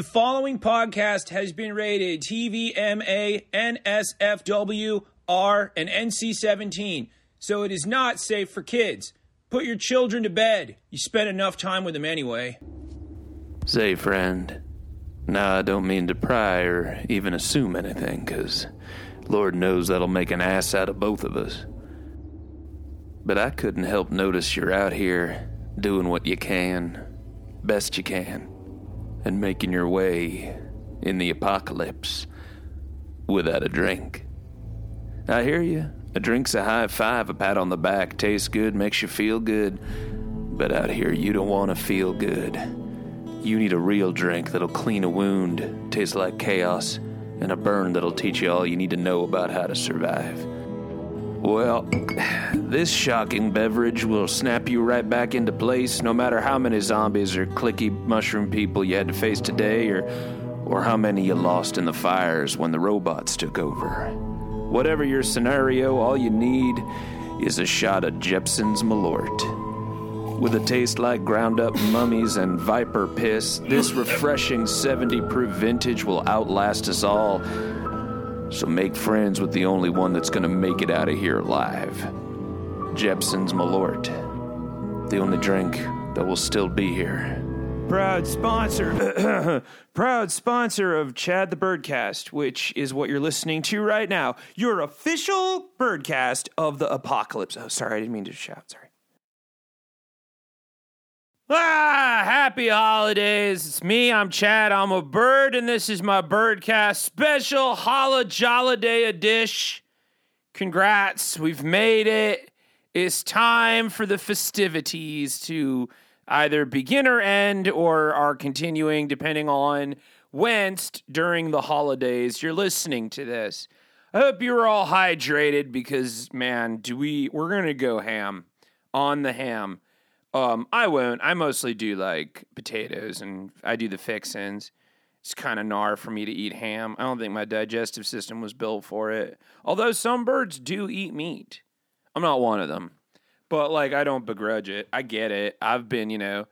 The following podcast has been rated TVMA, NSFW, R, and NC 17, so it is not safe for kids. Put your children to bed. You spend enough time with them anyway. Say, friend. Nah, I don't mean to pry or even assume anything, because Lord knows that'll make an ass out of both of us. But I couldn't help notice you're out here doing what you can, best you can, and making your way in the apocalypse without a drink. I hear you. A drink's a high five, a pat on the back, tastes good, makes you feel good. But out here, you don't want to feel good. You need a real drink that'll clean a wound, taste like chaos, and a burn that'll teach you all you need to know about how to survive. Well, this shocking beverage will snap you right back into place no matter how many zombies or clicky mushroom people you had to face today or or how many you lost in the fires when the robots took over. Whatever your scenario, all you need is a shot of Jeppson's Malört. With a taste like ground up mummies and viper piss, this refreshing 70 proof vintage will outlast us all. So make friends with the only one that's gonna make it out of here alive. Jeppson's Malört. The only drink that will still be here. Proud sponsor, proud sponsor of Chad the Birdcast, which is what you're listening to right now. Your official birdcast of the apocalypse. Oh, sorry, I didn't mean to shout. Sorry. Ah, happy holidays. It's me, I'm Chad. I'm a bird, and this is my birdcast special Holla Jolliday edition. Congrats, we've made it. It's time for the festivities to either begin or end or are continuing depending on whence during the holidays you're listening to this. I hope you're all hydrated because man, do we we're going to go ham on the ham. Um I won't. I mostly do like potatoes and I do the fixins. It's kind of gnar for me to eat ham. I don't think my digestive system was built for it. Although some birds do eat meat. I'm not one of them. But like I don't begrudge it. I get it. I've been, you know,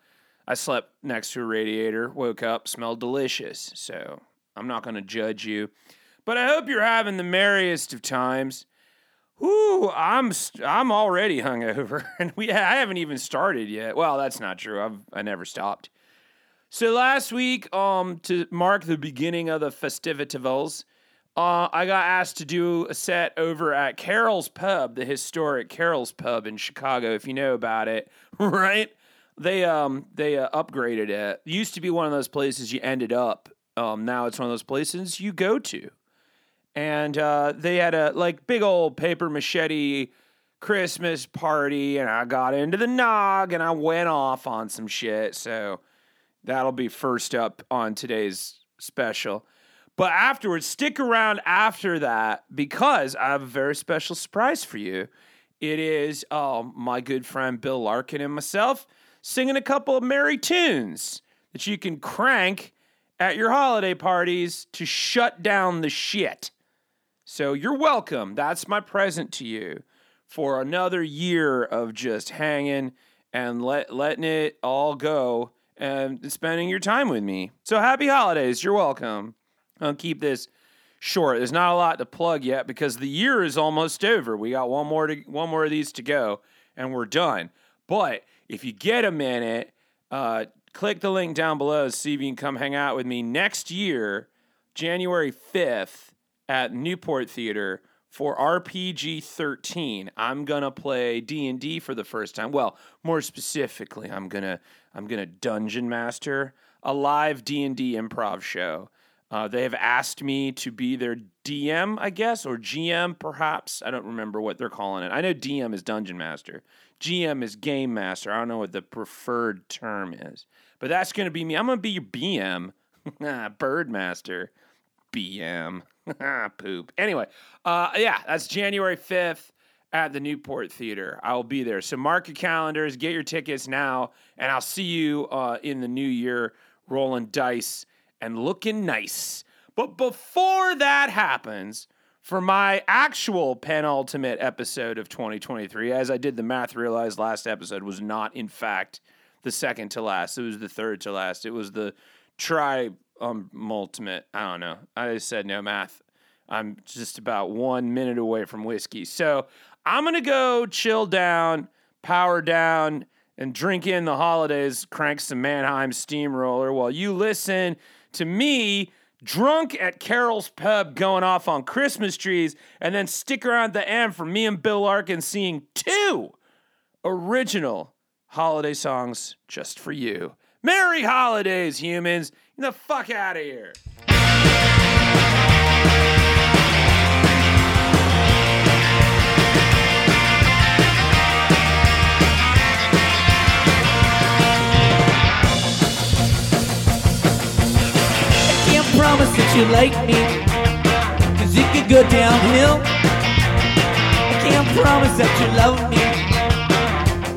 I slept next to a radiator, woke up, smelled delicious. So I'm not going to judge you. But I hope you're having the merriest of times. Whoo, I'm I'm already hungover, and we I haven't even started yet. Well, that's not true. I've I never stopped. So last week, um, to mark the beginning of the festivities, uh, I got asked to do a set over at Carol's Pub, the historic Carol's Pub in Chicago. If you know about it, right? They um they uh, upgraded it. it. Used to be one of those places you ended up. Um, now it's one of those places you go to, and uh, they had a like big old paper machete Christmas party, and I got into the nog and I went off on some shit. So that'll be first up on today's special. But afterwards, stick around after that because I have a very special surprise for you. It is um, my good friend Bill Larkin and myself singing a couple of merry tunes that you can crank at your holiday parties to shut down the shit. So you're welcome. That's my present to you for another year of just hanging and let, letting it all go and spending your time with me. So happy holidays. You're welcome. I'll keep this short. There's not a lot to plug yet because the year is almost over. We got one more to one more of these to go, and we're done. But if you get a minute, uh, click the link down below to see if you can come hang out with me next year, January 5th at Newport Theater for RPG 13. I'm going to play D&D for the first time. Well, more specifically, I'm going to I'm going to dungeon master a live D&D improv show. Uh, they have asked me to be their DM, I guess, or GM, perhaps. I don't remember what they're calling it. I know DM is Dungeon Master, GM is Game Master. I don't know what the preferred term is, but that's going to be me. I'm going to be your BM, Bird Master, BM, poop. Anyway, uh, yeah, that's January 5th at the Newport Theater. I will be there. So mark your calendars, get your tickets now, and I'll see you uh, in the new year rolling dice and looking nice. But before that happens, for my actual penultimate episode of 2023, as I did the math, realized last episode was not, in fact, the second to last. It was the third to last. It was the try um, ultimate. I don't know. I just said no math. I'm just about one minute away from whiskey. So I'm going to go chill down, power down, and drink in the holidays, crank some Mannheim steamroller while you listen to me drunk at Carol's Pub going off on Christmas trees, and then stick around the end for me and Bill Larkin seeing two original holiday songs just for you. Merry holidays, humans. The fuck out of here. can't promise that you like me, cause it could go downhill. I can't promise that you love me,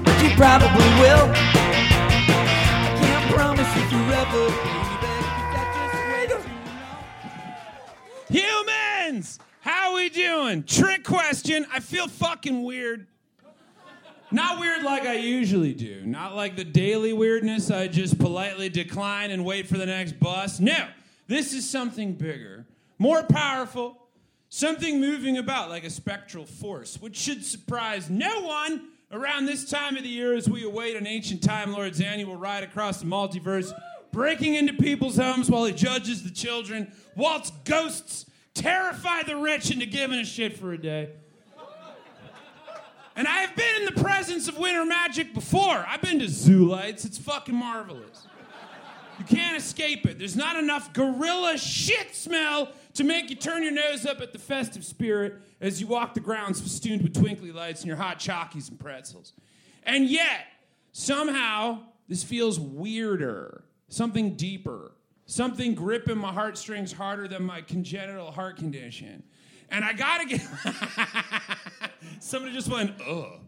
but you probably will. I can't promise you forever, Humans! How we doing? Trick question. I feel fucking weird. Not weird like I usually do. Not like the daily weirdness I just politely decline and wait for the next bus. No, this is something bigger, more powerful, something moving about like a spectral force, which should surprise no one around this time of the year as we await an ancient Time Lord's annual ride across the multiverse, breaking into people's homes while he judges the children, waltz ghosts, terrify the rich into giving a shit for a day. And I have been in the presence of winter magic before. I've been to zoo lights. It's fucking marvelous. You can't escape it. There's not enough gorilla shit smell to make you turn your nose up at the festive spirit as you walk the grounds festooned with twinkly lights and your hot chalkies and pretzels. And yet, somehow, this feels weirder, something deeper, something gripping my heartstrings harder than my congenital heart condition. And I gotta get. Somebody just went, ugh.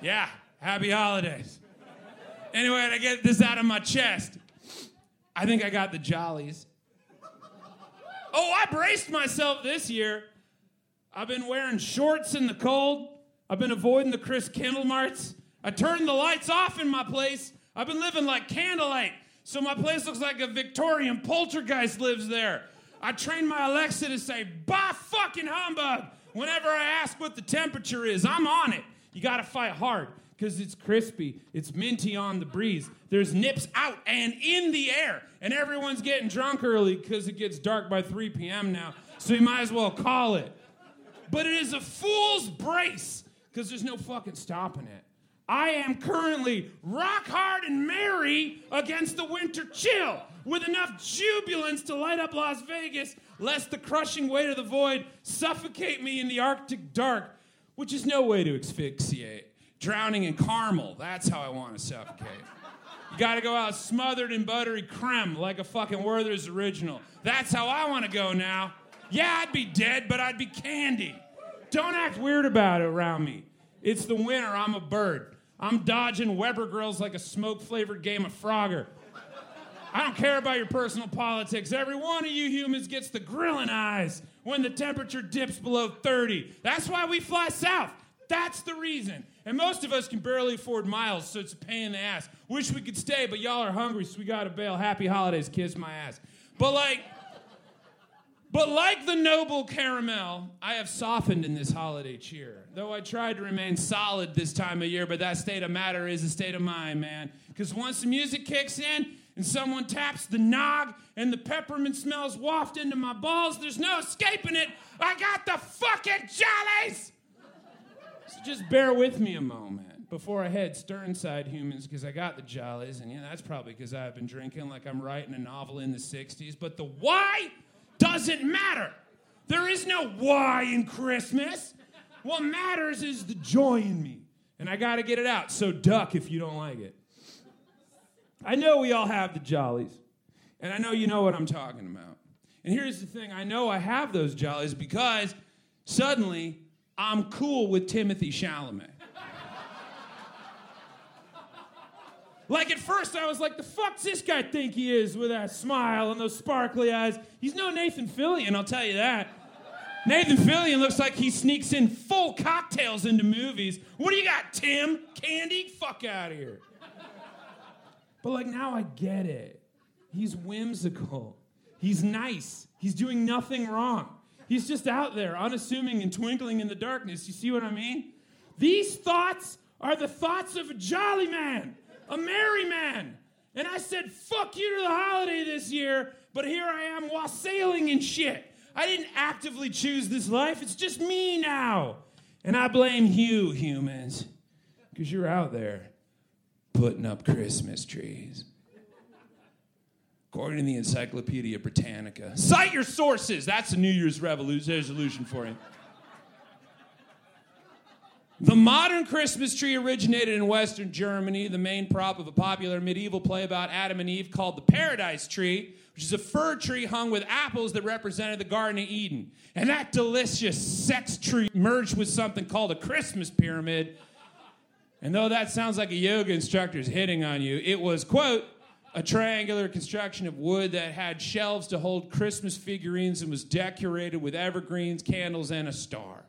Yeah, happy holidays. Anyway, to get this out of my chest, I think I got the jollies. Oh, I braced myself this year. I've been wearing shorts in the cold. I've been avoiding the Chris Kindle marts. I turned the lights off in my place. I've been living like candlelight, so my place looks like a Victorian poltergeist lives there. I trained my Alexa to say, bah fucking humbug, whenever I ask what the temperature is. I'm on it. You gotta fight hard, because it's crispy, it's minty on the breeze. There's nips out and in the air, and everyone's getting drunk early because it gets dark by 3 p.m. now, so you might as well call it. But it is a fool's brace, because there's no fucking stopping it. I am currently rock hard and merry against the winter chill with enough jubilance to light up Las Vegas, lest the crushing weight of the void suffocate me in the Arctic dark, which is no way to asphyxiate. Drowning in caramel, that's how I want to suffocate. You gotta go out smothered in buttery creme like a fucking Werther's original. That's how I wanna go now. Yeah, I'd be dead, but I'd be candy. Don't act weird about it around me. It's the winter, I'm a bird. I'm dodging Weber grills like a smoke flavored game of Frogger. I don't care about your personal politics. Every one of you humans gets the grilling eyes when the temperature dips below 30. That's why we fly south. That's the reason. And most of us can barely afford miles, so it's a pain in the ass. Wish we could stay, but y'all are hungry, so we gotta bail. Happy holidays, kiss my ass. But like, but like the noble caramel, I have softened in this holiday cheer. Though I tried to remain solid this time of year, but that state of matter is a state of mind, man. Because once the music kicks in and someone taps the nog and the peppermint smells waft into my balls, there's no escaping it. I got the fucking jollies! So just bear with me a moment before I head sternside humans because I got the jollies, and yeah, that's probably because I've been drinking like I'm writing a novel in the 60s. But the why doesn't matter. There is no why in Christmas. What matters is the joy in me. And I got to get it out. So duck if you don't like it. I know we all have the jollies. And I know you know what I'm talking about. And here's the thing I know I have those jollies because suddenly I'm cool with Timothée Chalamet. Like at first, I was like, "The fuck's this guy think he is with that smile and those sparkly eyes?" He's no Nathan Fillion, I'll tell you that. Nathan Fillion looks like he sneaks in full cocktails into movies. What do you got, Tim? Candy? Fuck out of here. But like now, I get it. He's whimsical. He's nice. He's doing nothing wrong. He's just out there, unassuming and twinkling in the darkness. You see what I mean? These thoughts are the thoughts of a jolly man, a merry man. And I said, fuck you to the holiday this year, but here I am wassailing and shit. I didn't actively choose this life, it's just me now. And I blame you, humans, because you're out there putting up Christmas trees. According to the Encyclopedia Britannica, cite your sources. That's a New Year's resolution for you. The modern Christmas tree originated in Western Germany, the main prop of a popular medieval play about Adam and Eve called the Paradise Tree, which is a fir tree hung with apples that represented the Garden of Eden. And that delicious sex tree merged with something called a Christmas pyramid. And though that sounds like a yoga instructor's hitting on you, it was, quote, a triangular construction of wood that had shelves to hold Christmas figurines and was decorated with evergreens, candles, and a star.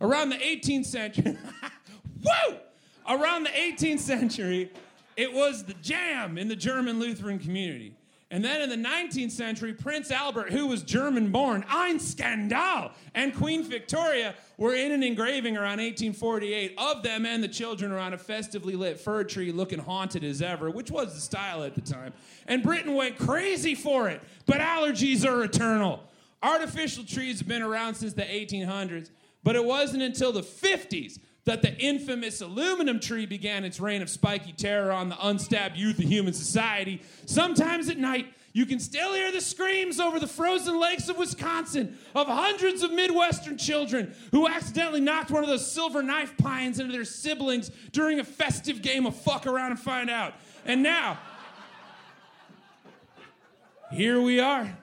Around the 18th century, woo! Around the 18th century, it was the jam in the German Lutheran community. And then in the 19th century, Prince Albert, who was German born, Ein Skandal, and Queen Victoria were in an engraving around 1848 of them and the children around a festively lit fir tree looking haunted as ever, which was the style at the time. And Britain went crazy for it, but allergies are eternal. Artificial trees have been around since the 1800s. But it wasn't until the 50s that the infamous aluminum tree began its reign of spiky terror on the unstabbed youth of human society. Sometimes at night, you can still hear the screams over the frozen lakes of Wisconsin of hundreds of Midwestern children who accidentally knocked one of those silver knife pines into their siblings during a festive game of fuck around and find out. And now, here we are.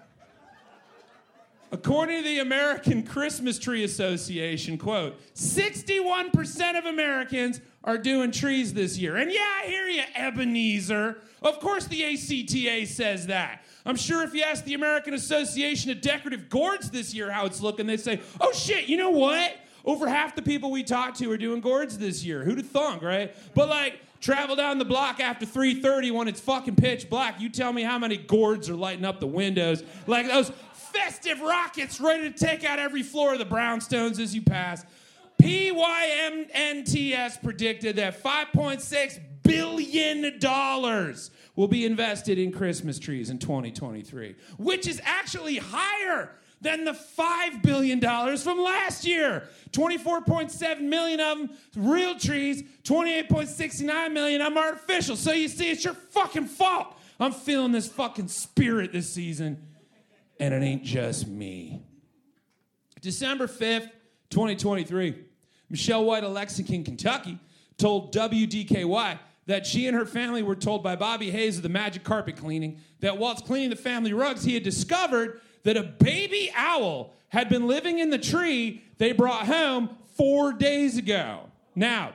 According to the American Christmas Tree Association, quote, 61% of Americans are doing trees this year. And yeah, I hear you, Ebenezer. Of course the ACTA says that. I'm sure if you ask the American Association of Decorative Gourds this year how it's looking, they say, oh shit, you know what? Over half the people we talked to are doing gourds this year. Who'd have thunk, right? But like, travel down the block after 3.30 when it's fucking pitch black. You tell me how many gourds are lighting up the windows. Like those festive rockets ready to take out every floor of the brownstones as you pass. PYMNTS predicted that 5.6 billion dollars will be invested in Christmas trees in 2023, which is actually higher than the $5 billion from last year. 24.7 million of them real trees, 28.69 million of them artificial. So you see, it's your fucking fault. I'm feeling this fucking spirit this season and it ain't just me. December 5th, 2023, Michelle White of Lexington, Kentucky, told WDKY that she and her family were told by Bobby Hayes of the Magic Carpet Cleaning that whilst cleaning the family rugs, he had discovered that a baby owl had been living in the tree they brought home four days ago. Now,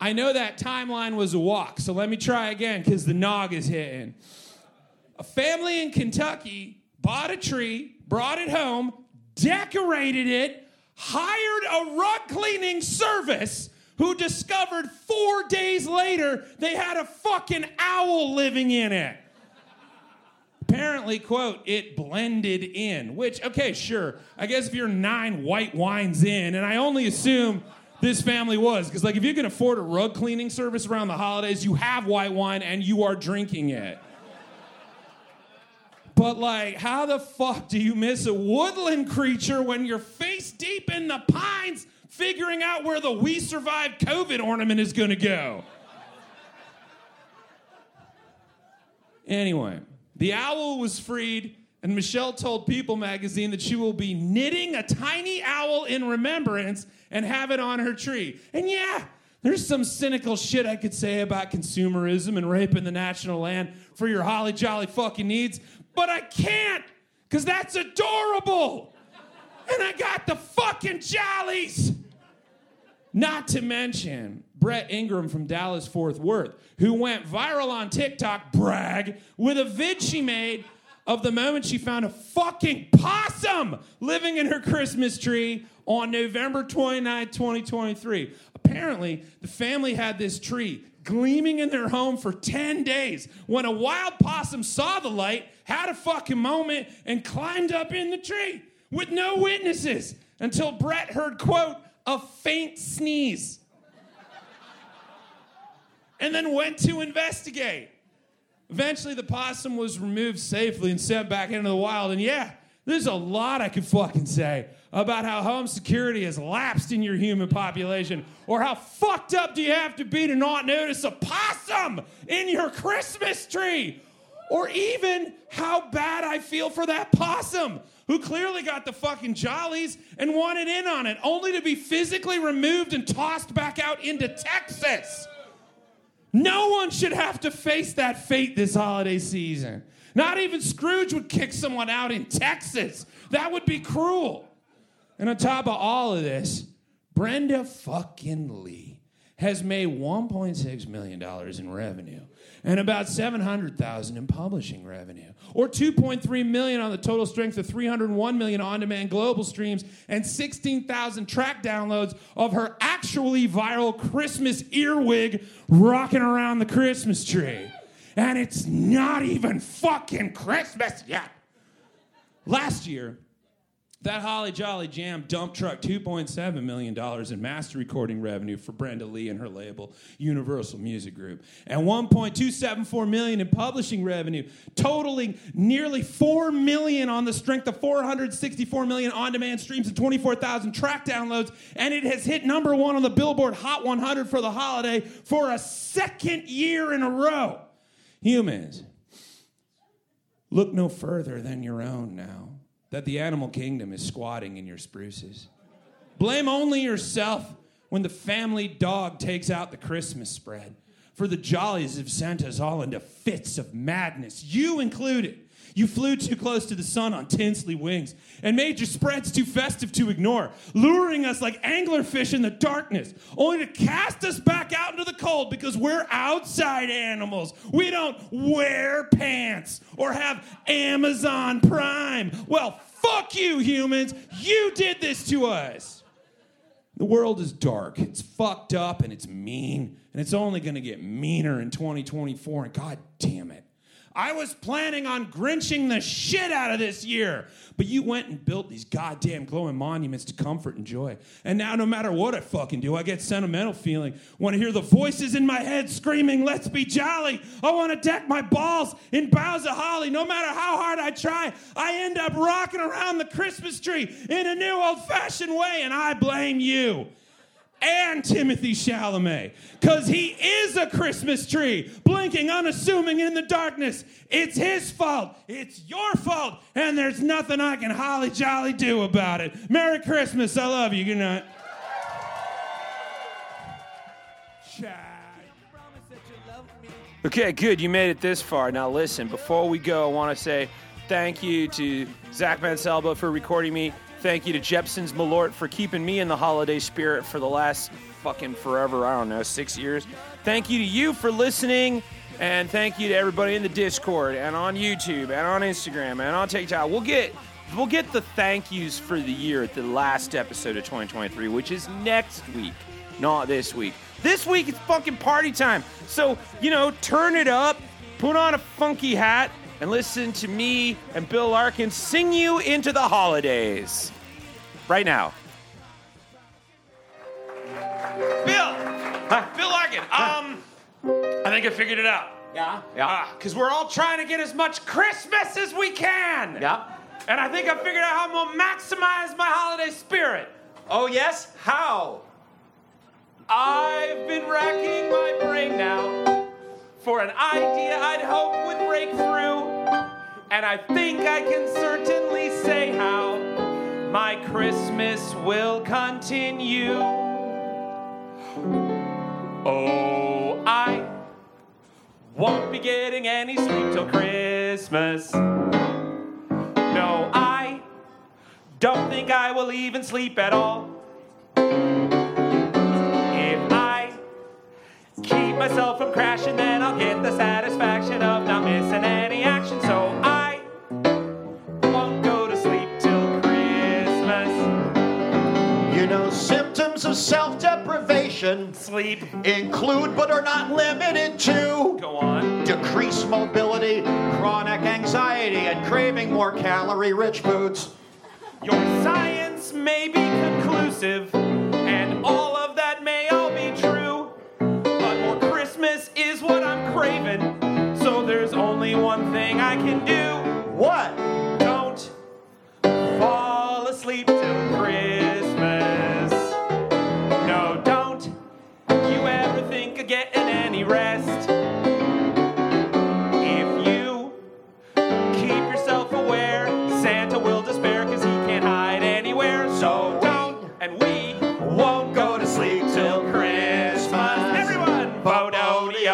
I know that timeline was a walk, so let me try again because the nog is hitting. A family in Kentucky bought a tree, brought it home, decorated it, hired a rug cleaning service who discovered four days later they had a fucking owl living in it. Apparently, quote, it blended in, which, okay, sure. I guess if you're nine white wines in, and I only assume this family was, because, like, if you can afford a rug cleaning service around the holidays, you have white wine and you are drinking it. But like, how the fuck do you miss a woodland creature when you're face deep in the pines figuring out where the We Survived COVID ornament is gonna go? Anyway, the owl was freed, and Michelle told People magazine that she will be knitting a tiny owl in remembrance and have it on her tree. And yeah, there's some cynical shit I could say about consumerism and raping the national land for your holly jolly fucking needs, but I can't because that's adorable. And I got the fucking jollies. Not to mention Brett Ingram from Dallas Fort Worth, who went viral on TikTok, brag, with a vid she made of the moment she found a fucking possum living in her Christmas tree on November 29, 2023. Apparently, the family had this tree gleaming in their home for 10 days when a wild possum saw the light, had a fucking moment, and climbed up in the tree with no witnesses until Brett heard, quote, a faint sneeze. And then went to investigate. Eventually, the possum was removed safely and sent back into the wild. And yeah, there's a lot I could fucking say about how home security has lapsed in your human population, or how fucked up do you have to be to not notice a possum in your Christmas tree, or even how bad I feel for that possum who clearly got the fucking jollies and wanted in on it, only to be physically removed and tossed back out into Texas. No one should have to face that fate this holiday season. Not even Scrooge would kick someone out in Texas. That would be cruel. And on top of all of this, Brenda fucking Lee has made $1.6 million in revenue and about 700,000 in publishing revenue or 2.3 million on the total strength of 301 million on-demand global streams and 16,000 track downloads of her actually viral Christmas earwig rocking around the Christmas tree. And it's not even fucking Christmas yet. Last year, that Holly Jolly Jam dump truck $2.7 million in master recording revenue for Brenda Lee and her label, Universal Music Group, and 1.274 million in publishing revenue, totaling nearly 4 million on the strength of 464 million on-demand streams and 24,000 track downloads, and it has hit number one on the Billboard Hot 100 for the holiday for a second year in a row. Humans, look no further than your own now that the animal kingdom is squatting in your spruces. Blame only yourself when the family dog takes out the Christmas spread. For the jollies have sent us all into fits of madness, you included. You flew too close to the sun on tinsely wings and made your spreads too festive to ignore, luring us like anglerfish in the darkness, only to cast us back out into the cold because we're outside animals. We don't wear pants or have Amazon Prime. Well, fuck you, humans. You did this to us. The world is dark, it's fucked up, and it's mean, and it's only gonna get meaner in 2024, and god damn it. I was planning on grinching the shit out of this year. But you went and built these goddamn glowing monuments to comfort and joy. And now, no matter what I fucking do, I get sentimental feeling. Want to hear the voices in my head screaming, let's be jolly. I want to deck my balls in boughs of holly. No matter how hard I try, I end up rocking around the Christmas tree in a new old fashioned way. And I blame you and Timothée Chalamet because he is a Christmas tree, blinking unassuming in the darkness. It's his fault. It's your fault. And there's nothing I can holly jolly do about it. Merry Christmas. I love you. Good night. Okay, good. You made it this far. Now, listen, before we go, I want to say thank you to Zach Van Selba for recording me. Thank you to Jeppson's Malört for keeping me in the holiday spirit for the last fucking forever. I don't know, six years. Thank you to you for listening. And thank you to everybody in the Discord and on YouTube and on Instagram and on TikTok. We'll get we'll get the thank yous for the year at the last episode of 2023, which is next week, not this week. This week it's fucking party time. So, you know, turn it up, put on a funky hat, and listen to me and Bill Larkin sing you into the holidays. Right now. Bill! Bill Larkin, um, I think I figured it out. Yeah, yeah, Because we're all trying to get as much Christmas as we can. yeah. And I think I figured out how I'm gonna maximize my holiday spirit. Oh, yes? How? I've been racking my brain now for an idea I'd hope would break through. And I think I can certainly say how my Christmas will continue. Oh, I won't be getting any sleep till Christmas. No, I don't think I will even sleep at all. If I keep myself from crashing, then I'll get the satisfaction of know, symptoms of self deprivation Sleep. include but are not limited to Go on. decreased mobility, chronic anxiety, and craving more calorie rich foods. Your science may be conclusive, and all of that may all be true. But more Christmas is what I'm craving, so there's only one thing I can do.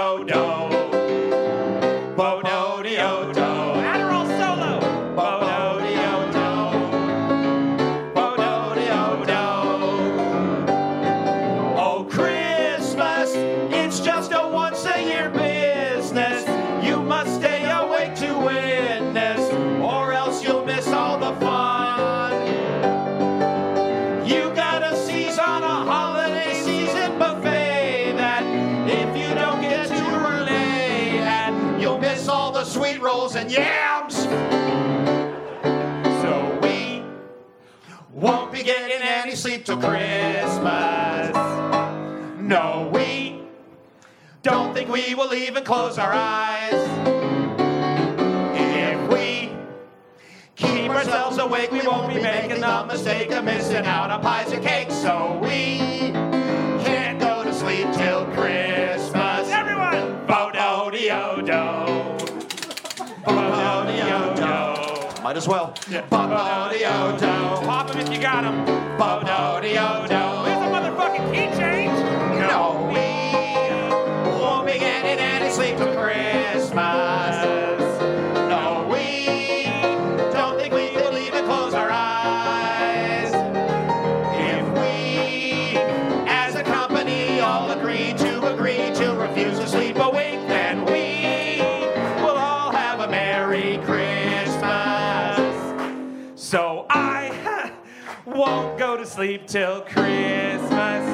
Bo-do-de-o-do. Till Christmas. No, we don't think we will even close our eyes. If we keep ourselves awake, we won't be making the mistake of missing out on pies and cakes. So we Might as well. Ba-ba-de-o-do. Pop 'em if you got 'em. Ba-ba-de-o-do. There's a motherfucking key change. No, we won't be getting any sleep till Christmas. Go to sleep till Christmas.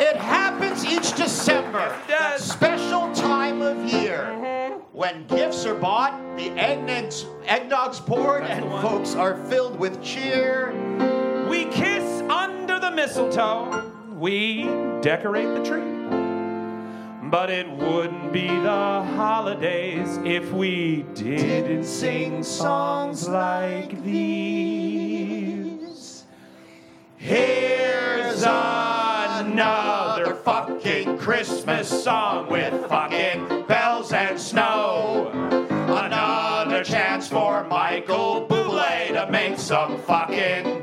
It happens each December. That special time of year mm-hmm. when gifts are bought, the eggnogs, eggnogs poured, That's and folks are filled with cheer. We kiss under the mistletoe. We decorate the tree. But it wouldn't be the holidays if we didn't sing songs like these. Here's another fucking Christmas song with fucking bells and snow. Another chance for Michael Bublé to make some fucking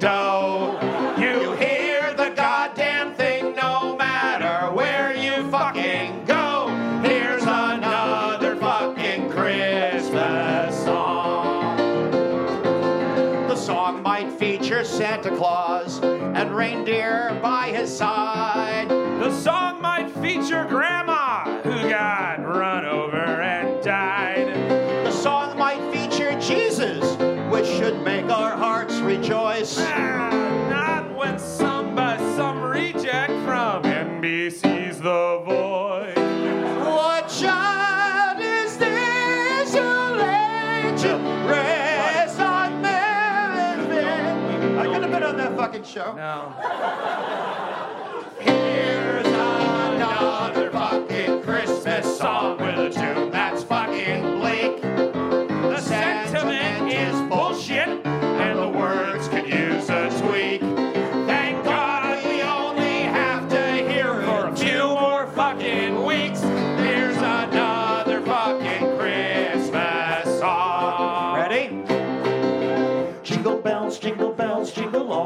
reindeer by his side. The song might feature Grandma No.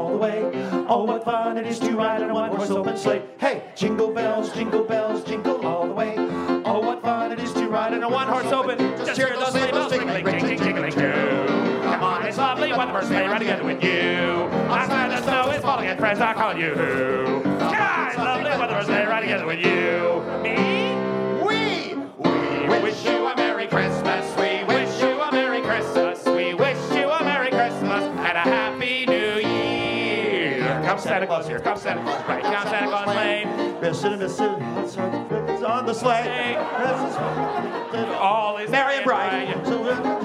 All the way. Oh, what fun it is to ride on a one-horse open sleigh. Hey, jingle bells, jingle bells, jingle all the way. Oh, what fun it is to ride on a one-horse open. Just hear those sleigh bells jingling, jingling, jingling too. Come on, it's lovely when the first sleigh ride together with you. Outside the snow is falling and friends are calling you? God, it's lovely when the first sleigh ride together with you. Me? Come Santa Claus here. Come Santa Claus. Right. Down Santa Claus Lane. Mission mission. On the sleigh. All is merry and bright.